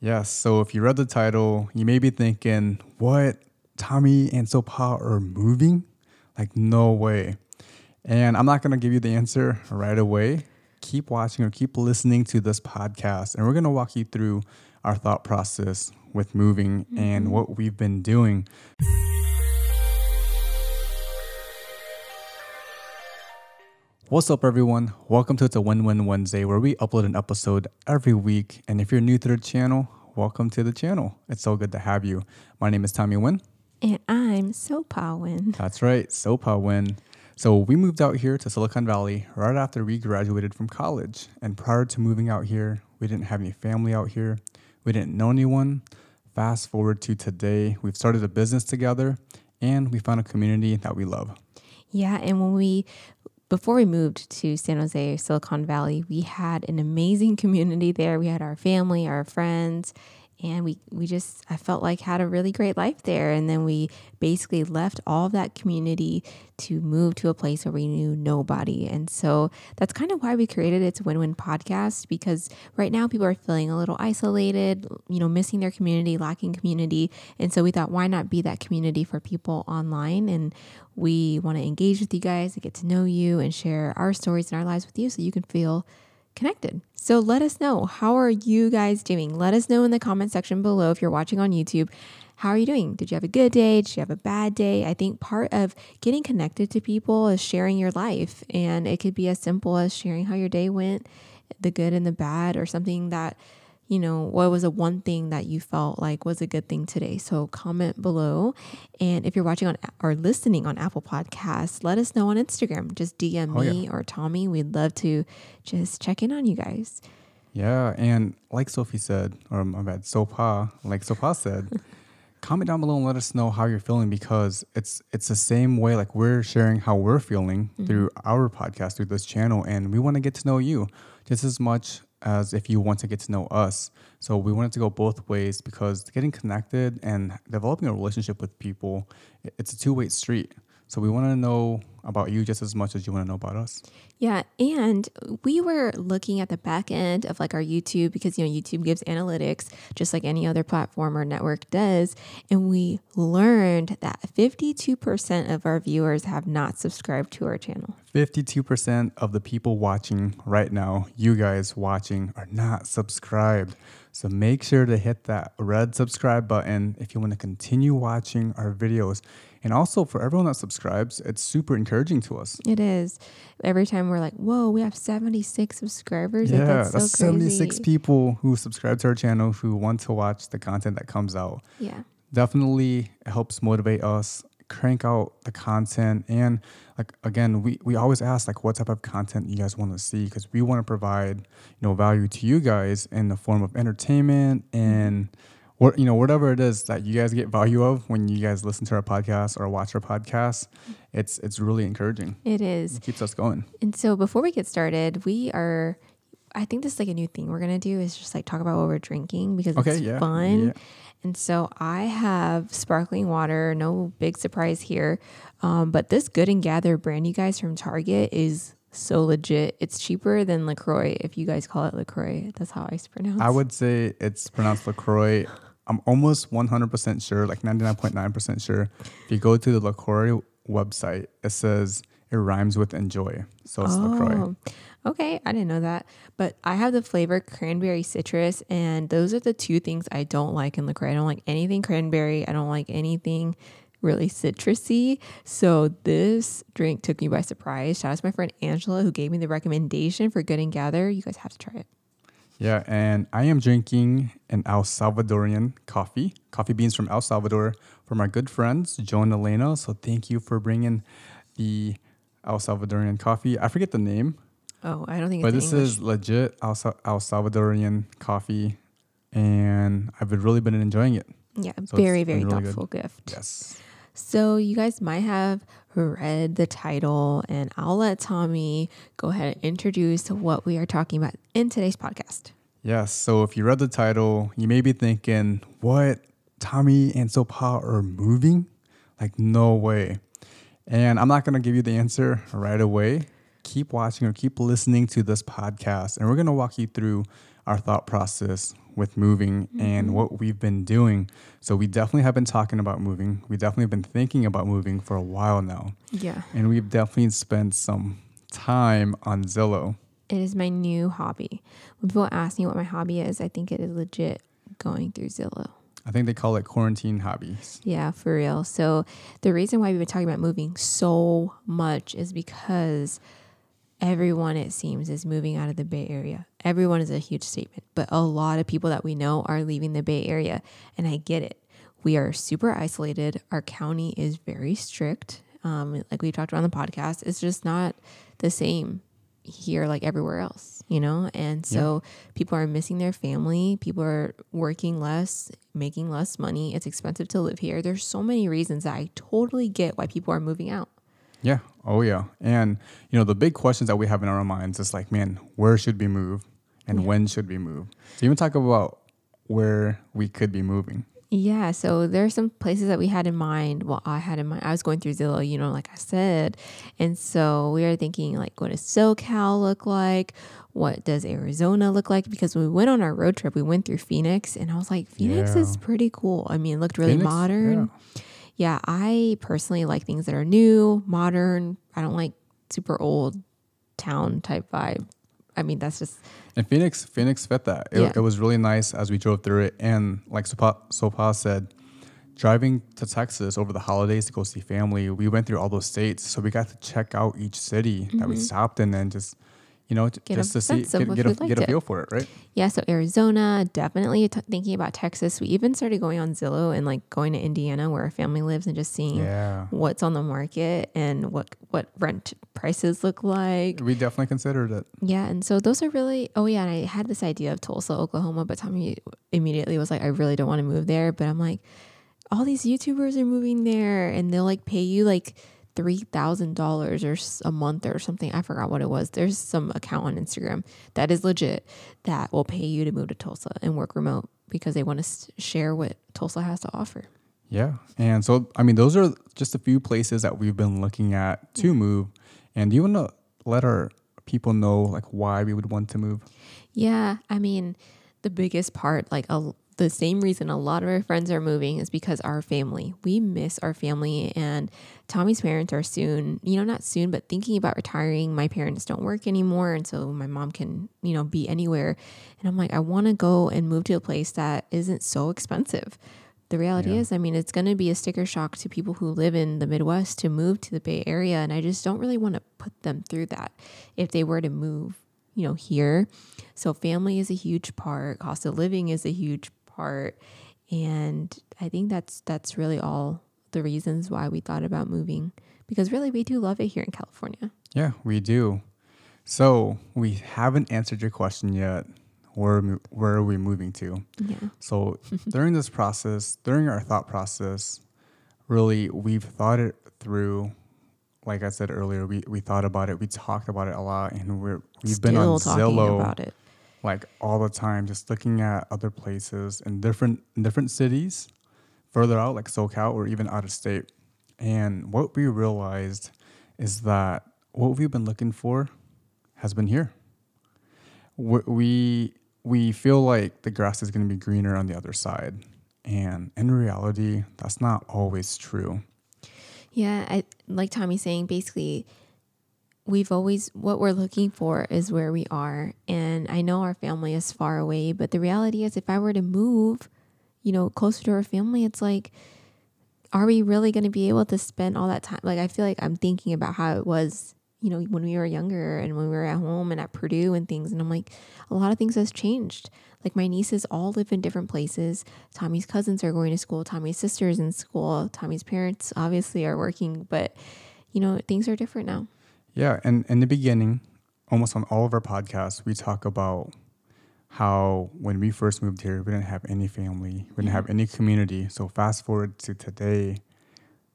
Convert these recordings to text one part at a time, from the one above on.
Yes. So if you read the title, you may be thinking, what? Tommy and Sopa are moving? Like, no way. And I'm not going to give you the answer right away. Keep watching or keep listening to this podcast, and we're going to walk you through our thought process with moving mm-hmm. and what we've been doing. What's up, everyone? Welcome to It's a Win Win Wednesday, where we upload an episode every week. And if you're new to the channel, welcome to the channel. It's so good to have you. My name is Tommy Win. And I'm Sopa Win. That's right, Sopa Win. So we moved out here to Silicon Valley right after we graduated from college. And prior to moving out here, we didn't have any family out here. We didn't know anyone. Fast forward to today, we've started a business together and we found a community that we love. Yeah, and when we before we moved to San Jose, Silicon Valley, we had an amazing community there. We had our family, our friends, and we we just I felt like had a really great life there. And then we basically left all of that community to move to a place where we knew nobody. And so that's kind of why we created it's win-win podcast because right now people are feeling a little isolated you know missing their community lacking community. And so we thought why not be that community for people online? And we want to engage with you guys and get to know you and share our stories and our lives with you so you can feel connected. So let us know. How are you guys doing? Let us know in the comment section below if you're watching on YouTube. How are you doing? Did you have a good day? Did you have a bad day? I think part of getting connected to people is sharing your life. And it could be as simple as sharing how your day went, the good and the bad, or something that you know, what was the one thing that you felt like was a good thing today? So comment below. And if you're watching on or listening on Apple Podcasts, let us know on Instagram. Just DM oh, me yeah. or Tommy. We'd love to just check in on you guys. Yeah. And like Sophie said, or my bad, Sopa, like Sopa said, comment down below and let us know how you're feeling because it's it's the same way like we're sharing how we're feeling mm-hmm. through our podcast through this channel and we want to get to know you just as much as if you want to get to know us. So we wanted to go both ways because getting connected and developing a relationship with people, it's a two-way street. So we want to know about you just as much as you want to know about us. Yeah, and we were looking at the back end of like our YouTube because you know YouTube gives analytics just like any other platform or network does, and we learned that 52% of our viewers have not subscribed to our channel. 52% of the people watching right now, you guys watching are not subscribed. So make sure to hit that red subscribe button if you want to continue watching our videos. And also for everyone that subscribes, it's super encouraging to us. It is. Every time we're like, whoa, we have 76 subscribers. Yeah, that's, that's 76 people who subscribe to our channel who want to watch the content that comes out. Yeah. Definitely helps motivate us, crank out the content. And like again, we, we always ask like what type of content you guys want to see because we want to provide, you know, value to you guys in the form of entertainment and mm-hmm what you know whatever it is that you guys get value of when you guys listen to our podcast or watch our podcast it's it's really encouraging it is it keeps us going and so before we get started we are i think this is like a new thing we're gonna do is just like talk about what we're drinking because okay, it's yeah, fun yeah. and so i have sparkling water no big surprise here um, but this good and gather brand you guys from target is so legit. It's cheaper than LaCroix if you guys call it LaCroix. That's how I pronounce it. I would say it's pronounced LaCroix. I'm almost 100% sure, like 99.9% sure. If you go to the LaCroix website, it says it rhymes with enjoy. So it's oh, LaCroix. Okay, I didn't know that. But I have the flavor cranberry citrus, and those are the two things I don't like in LaCroix. I don't like anything cranberry, I don't like anything really citrusy. So this drink took me by surprise. Shout out to my friend Angela who gave me the recommendation for Good and Gather. You guys have to try it. Yeah, and I am drinking an El Salvadorian coffee, coffee beans from El Salvador from our good friends, Joe and Elena. So thank you for bringing the El Salvadorian coffee. I forget the name. Oh, I don't think But this English. is legit El, El Salvadorian coffee, and I've really been enjoying it. Yeah, so very, very really thoughtful good. gift. Yes. So you guys might have read the title, and I'll let Tommy go ahead and introduce what we are talking about in today's podcast. Yes. So if you read the title, you may be thinking, what? Tommy and Sopa are moving? Like, no way. And I'm not going to give you the answer right away. Keep watching or keep listening to this podcast, and we're going to walk you through our thought process with moving Mm-hmm. and what we've been doing. So we definitely have been talking about moving. We definitely have been thinking about moving for a while now. Yeah. And we've definitely spent some time on Zillow. It is my new hobby. When people ask me what my hobby is, I think it is legit going through Zillow. I think they call it quarantine hobbies. Yeah, for real. So the reason why we've been talking about moving so much is because everyone it seems is moving out of the Bay Area. Everyone is a huge statement, but a lot of people that we know are leaving the Bay Area, and I get it. We are super isolated. Our county is very strict. Um, like we talked about on the podcast, it's just not the same here like everywhere else, you know? And so people are missing their family, people are working less, making less money. It's expensive to live here. There's so many reasons that I totally get why people are moving out. Yeah. Oh, yeah. And, you know, the big questions that we have in our minds is like, man, where should we move and when should we move? So, even talk about where we could be moving. Yeah, so there are some places that we had in mind. Well, I had in mind. I was going through Zillow, you know, like I said, and so we were thinking, like, what does SoCal look like? What does Arizona look like? Because when we went on our road trip, we went through Phoenix, and I was like, Phoenix is pretty cool. I mean, it looked really Phoenix? modern. Yeah, I personally like things that are new, modern. I don't like super old town type vibe. I mean, that's just And Phoenix, Phoenix fit that. It, Yeah. it was really nice as we drove through it. And like Sopa, Sopa said, driving to Texas over the holidays to go see family, we went through all those states. So we got to check out each city that we mm-hmm. stopped in and just, you know. Get just to see, get, get, a, get a it. feel for it, right? Yeah, so Arizona, definitely t- thinking about Texas. We even started going on Zillow and like going to Indiana where our family lives and just seeing Yeah. what's on the market and what what rent prices look like. We definitely considered it. Yeah, and so those are really Oh yeah, and I had this idea of Tulsa, Oklahoma, but Tommy immediately was like I really don't want to move there, but I'm like all these YouTubers are moving there and they'll like pay you like three thousand dollars or a month or something. I forgot what it was. There's some account on Instagram that is legit that will pay you to move to Tulsa and work remote because they want to share what Tulsa has to offer. Yeah. And so, I mean, those are just a few places that we've been looking at to mm. move. And do you want to let our people know like why we would want to move? Yeah, I mean, the biggest part, like a, the same reason a lot of our friends are moving is because our family. We miss our family, and Tommy's parents are soon, you know, not soon, but thinking about retiring. My parents don't work anymore, and so my mom can, you know, be anywhere. And I'm like, I want to go and move to a place that isn't so expensive. The reality Yeah. is, I mean, it's going to be a sticker shock to people who live in the Midwest to move to the Bay Area. And I just don't really want to put them through that if they were to move, you know, here. So family is a huge part, cost of living is a huge part. And I think that's that's really all the reasons why we thought about moving because really we do love it here in California. Yeah, we do. So we haven't answered your question yet. Where, where are we moving to? Yeah. So during this process, during our thought process, really we've thought it through. Like I said earlier, we, we thought about it, we talked about it a lot, and we're we've Still been on talking Zillow about it. Like all the time, just looking at other places in different in different cities, further out like SoCal or even out of state. And what we realized is that what we've been looking for has been here. We we, feel like the grass is going to be greener on the other side, and in reality, that's not always true. Yeah, I like Tommy saying basically we've always what we're looking for is where we are and I know our family is far away, but the reality is if I were to move, you know, closer to our family, it's like are we really going to be able to spend all that time? Like I feel like I'm thinking about how it was, you know, when we were younger and when we were at home and at Purdue and things and I'm like a lot of things has changed. Like my nieces all live in different places. Tommy's cousins are going to school. Tommy's sister's in school. Tommy's parents obviously are working, but you know things are different now. Yeah, and in the beginning, almost on all of our podcasts, we talk about how when we first moved here, we didn't have any family, we didn't have any community. So fast forward to today,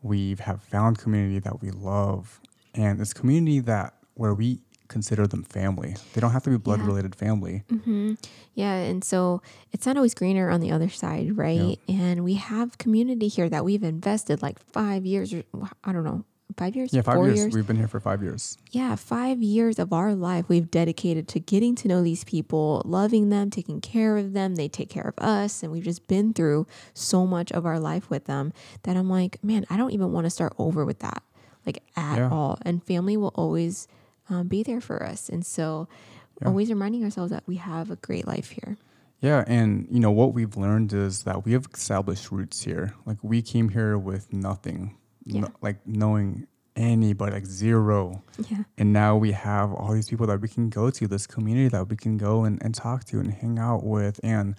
we have found community that we love, and it's community that where we consider them family. They don't have to be blood Yeah. related family. Mm-hmm. Yeah, and so it's not always greener on the other side, right? And we have community here that we've invested like five years or I don't know five years, Yeah, five four years. We've been here for five years. yeah, five years of our life we've dedicated to getting to know these people, loving them, taking care of them. They take care of us. And we've just been through so much of our life with them that I'm like, man, I don't even want to start over with that, like at Yeah. all. And family will always um, be there for us. And so, Yeah. always reminding ourselves that we have a great life here. Yeah, and you know what we've learned is that we have established roots here. Like we came here with nothing, Yeah. no- like knowing anybody, like zero. Yeah. And now we have all these people that we can go to, this community that we can go and, and talk to and hang out with and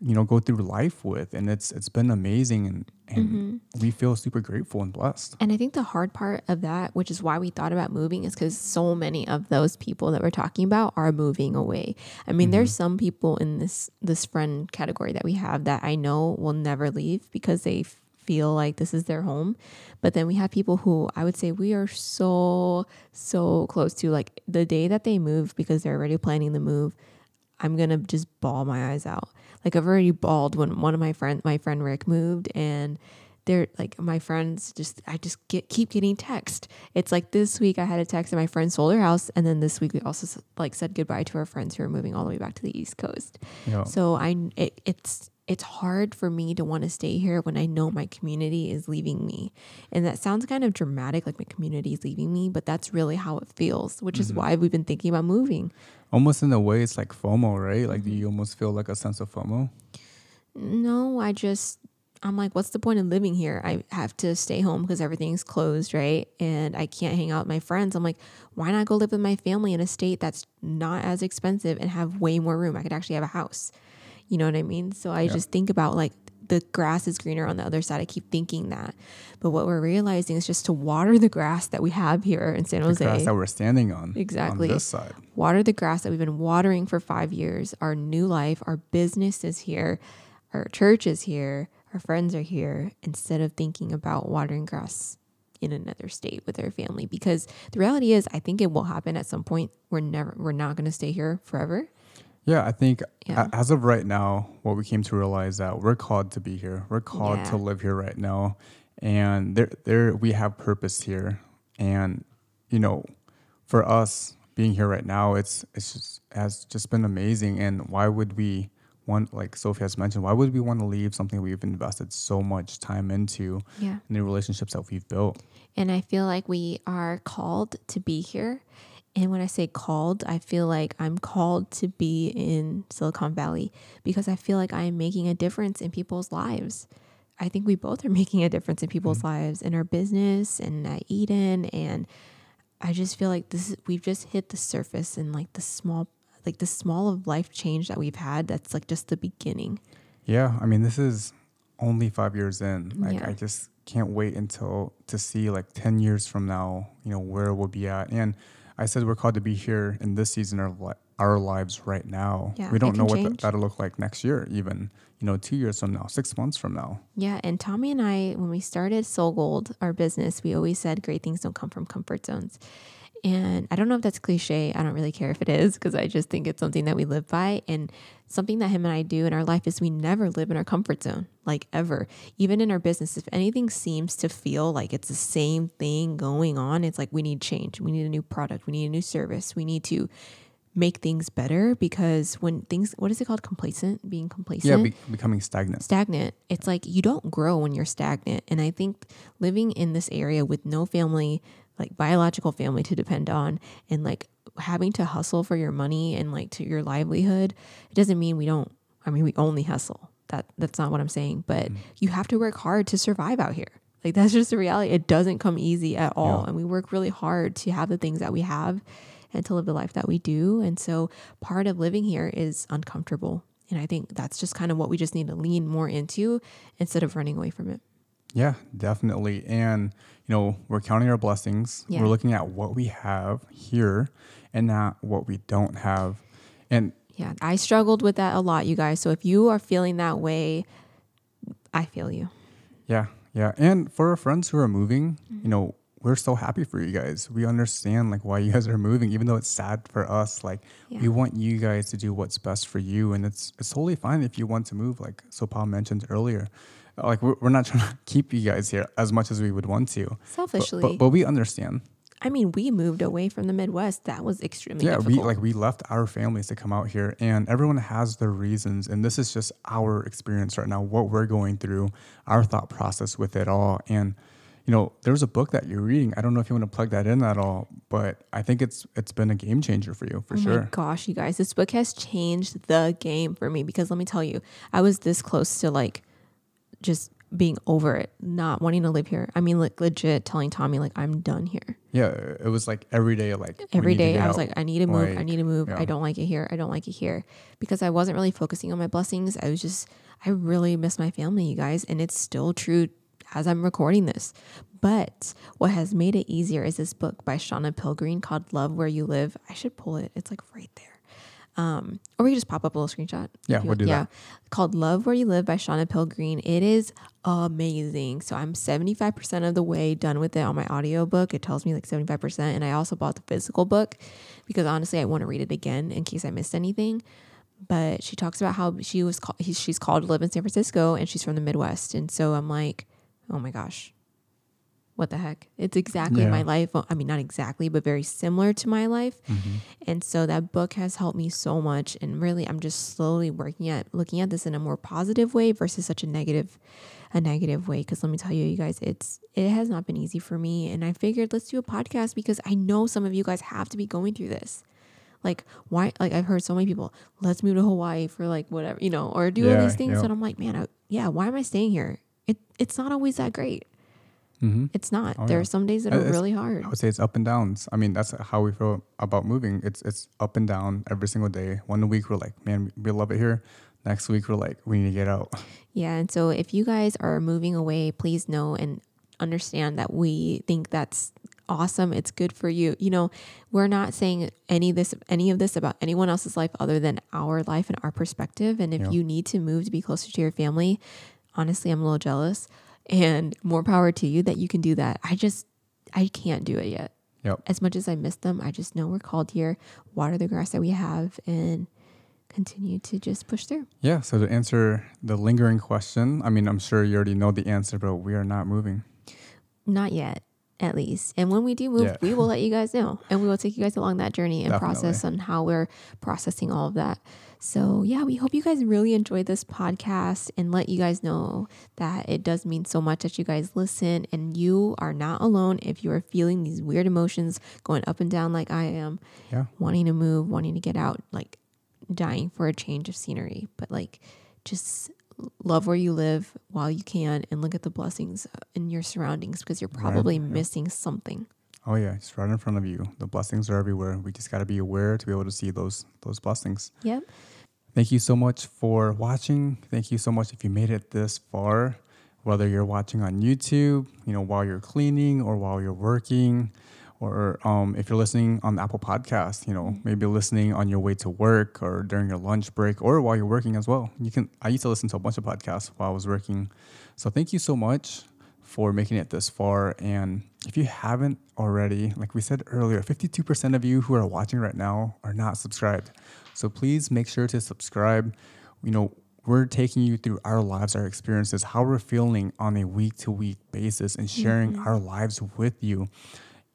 you know go through life with. And it's it's been amazing and and Mm-hmm. we feel super grateful and blessed. And I think the hard part of that, which is why we thought about moving, is because so many of those people that we're talking about are moving away. I mean, there's some people in this this friend category that we have that I know will never leave because they feel like this is their home. But then we have people who I would say we are so so close to like the day that they move because they're already planning the move. I'm gonna just bawl my eyes out. Like I've already bawled when one of my friend, my friend Rick, moved, and they're like my friends. Just I just get keep getting text. It's like this week I had a text that my friend sold her house, and then this week we also like said goodbye to our friends who are moving all the way back to the East Coast. Know, So I it, it's it's hard for me to want to stay here when I know my community is leaving me. And that sounds kind of dramatic like my community is leaving me, but that's really how it feels, which is why we've been thinking about moving. almost in a way it's like FOMO, right? Like do Mm-hmm. you almost feel like a sense of FOMO? No, I just I'm like, what's the point of living here? I have to stay home because everything's closed, right? And I can't hang out with my friends. I'm like, why not go live with my family in a state that's not as expensive and have way more room? I could actually have a house. You know what I mean? So I Yeah. just think about like the grass is greener on the other side. I keep thinking that. But what we're realizing is just to water the grass that we have here in San The Jose grass that we're standing on. Exactly. On this side. water the grass that we've been watering for five years. Our new life, our business is here, our church is here, our friends are here, instead of thinking about watering grass in another state with our family. Because the reality is I think it will happen at some point. We're never we're not gonna stay here forever. Yeah, I think Yeah. as of right now, what we came to realize that we're called to be here. We're called Yeah. to live here right now, and there, there we have purpose here. And you know, for us being here right now, it's it's just has just been amazing. And why would we want, like Sophie has mentioned, why would we want to leave something we've invested so much time into, Yeah. and the relationships that we've built? And I feel like we are called to be here. And when I say called, I feel like I'm called to be in Silicon Valley because I feel like I am making a difference in people's lives. I think we both are making a difference in people's mm-hmm. lives in our business and at Eden. And I just feel like this is, we've just hit the surface and like the small, like the small of life change that we've had. That's like just the beginning. Yeah, I mean, this is only five years in. Like, Yeah. I just can't wait until to see like ten years from now, you know, where we'll be at. And I said we're called to be here in this season of li- our lives right now. Yeah, we don't know what th- change. that'll look like next year, even you know, two years from now, six months from now. Yeah, and Tommy and I, when we started Soul Gold, our business, we always said great things don't come from comfort zones. And I don't know if that's cliche. I don't really care if it is because I just think it's something that we live by. And something that him and I do in our life is we never live in our comfort zone, like ever. Even in our business, if anything seems to feel like it's the same thing going on, it's like we need change. We need a new product. We need a new service. We need to make things better because when things, what is it called? Complacent, being complacent Yeah, be- becoming stagnant. stagnant. It's like you don't grow when you're stagnant. And I think living in this area with no family, like biological family to depend on, and like having to hustle for your money and like to your livelihood, it doesn't mean we don't. I mean, we only hustle. That that's not what I'm saying. But mm. you have to work hard to survive out here. Like that's just the reality. It doesn't come easy at all, Yeah. and we work really hard to have the things that we have and to live the life that we do. And so part of living here is uncomfortable. And I think that's just kind of what we just need to lean more into instead of running away from it. Yeah, definitely. And, you know, we're counting our blessings. Yeah. We're looking at what we have here and not what we don't have. And Yeah, I struggled with that a lot, you guys. So if you are feeling that way, I feel you. Yeah, yeah. And for our friends who are moving, Mm-hmm. you know, we're so happy for you guys. We understand like why you guys are moving, even though it's sad for us. Like Yeah. we want you guys to do what's best for you, and it's it's totally fine if you want to move. Like Sopa mentioned earlier, like we're, we're not trying to keep you guys here as much as we would want to. But- Selfishly, but, but we understand. I mean, we moved away from the Midwest. That was extremely yeah, difficult. we like we left our families to come out here, and everyone has their reasons. And this is just our experience right now, what we're going through, our thought process with it all. And you know, there's a book that you're reading. I don't know if you want to plug that in at all, but I think it's it's been a game changer for you for oh sure. my gosh, you guys, this book has changed the game for me because let me tell you, I was this close to like just being over it, not wanting to live here. I mean, like legit telling Tommy like I'm done here. Yeah, it was like every day, like Every day I was out. like, I need to move. I need to move. yeah. I don't like it here. I don't like it here because I wasn't really focusing on my blessings. I was just, I really miss my family, you guys. And it's still true as I'm recording this. But what has made it easier is this book by Shauna Pilgreen called Love Where You Live. I should pull it. It's like right there. Um, or we can just pop up a little screenshot. Yeah, we'll do that. Called Love Where You Live by Shauna Pilgreen. It is amazing. So I'm 75% of the way done with it on my audiobook. It tells me like 75%. And I also bought the physical book because honestly, I want to read it again in case I missed anything. But she talks about how she was called, she's called to live in San Francisco and she's from the Midwest. And so I'm like, oh my gosh, what the heck? It's exactly Yeah. my life. I mean, not exactly, but very similar to my life. Mm-hmm. And so that book has helped me so much. And really, I'm just slowly working at looking at this in a more positive way versus such a negative, a negative way. Because let me tell you, you guys, it's it has not been easy for me. And I figured let's do a podcast because I know some of you guys have to be going through this. Like why? Like I've heard so many people, let's move to Hawaii for like whatever, you know, or do all these things. yeah. And I'm like, man, I, yeah, why am I staying here? It it's not always that great. Hmm It's not. Oh, there yeah. are some days that are it's- really hard. I would say it's up and downs. I mean, that's how we feel about moving. It's it's up and down every single day. One week we're like, man, we love it here. Next week we're like, we need to get out. Yeah, and so if you guys are moving away, please know and understand that we think that's awesome. It's good for you. You know, we're not saying any of this any of this about anyone else's life other than our life and our perspective. And if Yeah. you need to move to be closer to your family, honestly, I'm a little jealous. And more power to you that you can do that. I just I can't do it yet. Yep. As much as I miss them, I just know we're called here, water the grass that we have and continue to just push through. Yeah. So to answer the lingering question, I mean, I'm sure you already know the answer, but we are not moving. Not yet, at least. And when we do move, Yeah. we will let you guys know and we will take you guys along that journey and Definitely. process on how we're processing all of that. So, yeah, we hope you guys really enjoyed this podcast and let you guys know that it does mean so much that you guys listen and you are not alone if you are feeling these weird emotions going up and down like I am, Yeah. wanting to move, wanting to get out, like dying for a change of scenery. But, like, just love where you live while you can and look at the blessings in your surroundings because you're probably yeah. missing something. Oh yeah, it's right in front of you. The blessings are everywhere. We just got to be aware to be able to see those those blessings. Yep. Thank you so much for watching. Thank you so much if you made it this far, whether you're watching on YouTube, you know, while you're cleaning or while you're working, or um, if you're listening on the Apple Podcast, you know, maybe listening on your way to work or during your lunch break or while you're working as well. You can. I used to listen to a bunch of podcasts while I was working. So thank you so much for making it this far. And if you haven't already, like we said earlier, 52% of you who are watching right now are not subscribed. So please make sure to subscribe. You know, we're taking you through our lives, our experiences, how we're feeling on a week to week basis and sharing mm-hmm. our lives with you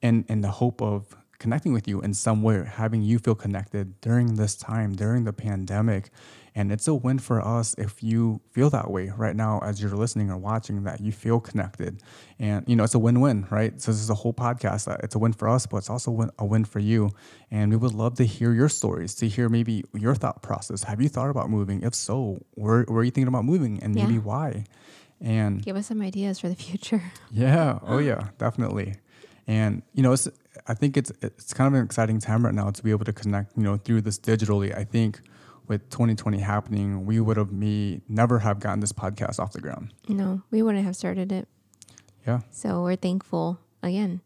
and in the hope of connecting with you in some way, having you feel connected during this time, during the pandemic. And it's a win for us if you feel that way right now as you're listening or watching that you feel connected. And, you know, it's a win win, right? So, this is a whole podcast. Uh, It's a win for us, but it's also a win for you. And we would love to hear your stories, to hear maybe your thought process. Have you thought about moving? If so, where, where are you thinking about moving and maybe Yeah. why? And Give us some ideas for the future. yeah. Oh yeah, definitely. And you know, it's I think it's it's kind of an exciting time right now to be able to connect, you know, through this digitally. I think with 2020 happening, we would have me never have gotten this podcast off the ground. No, we wouldn't have started it. Yeah. So we're thankful again.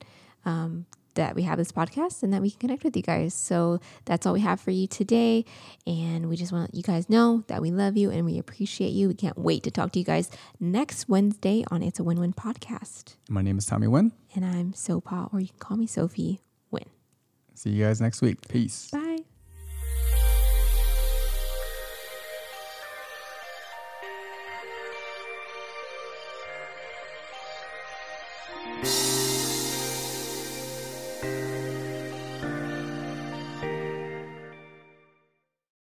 Um, that we have this podcast and that we can connect with you guys. So that's all we have for you today. And we just want you guys know that we love you and we appreciate you. We can't wait to talk to you guys next Wednesday on It's a Win Win podcast. My name is Tommy Win. And I'm Sopa, or you can call me Sophie Win. See you guys next week. Peace. Bye.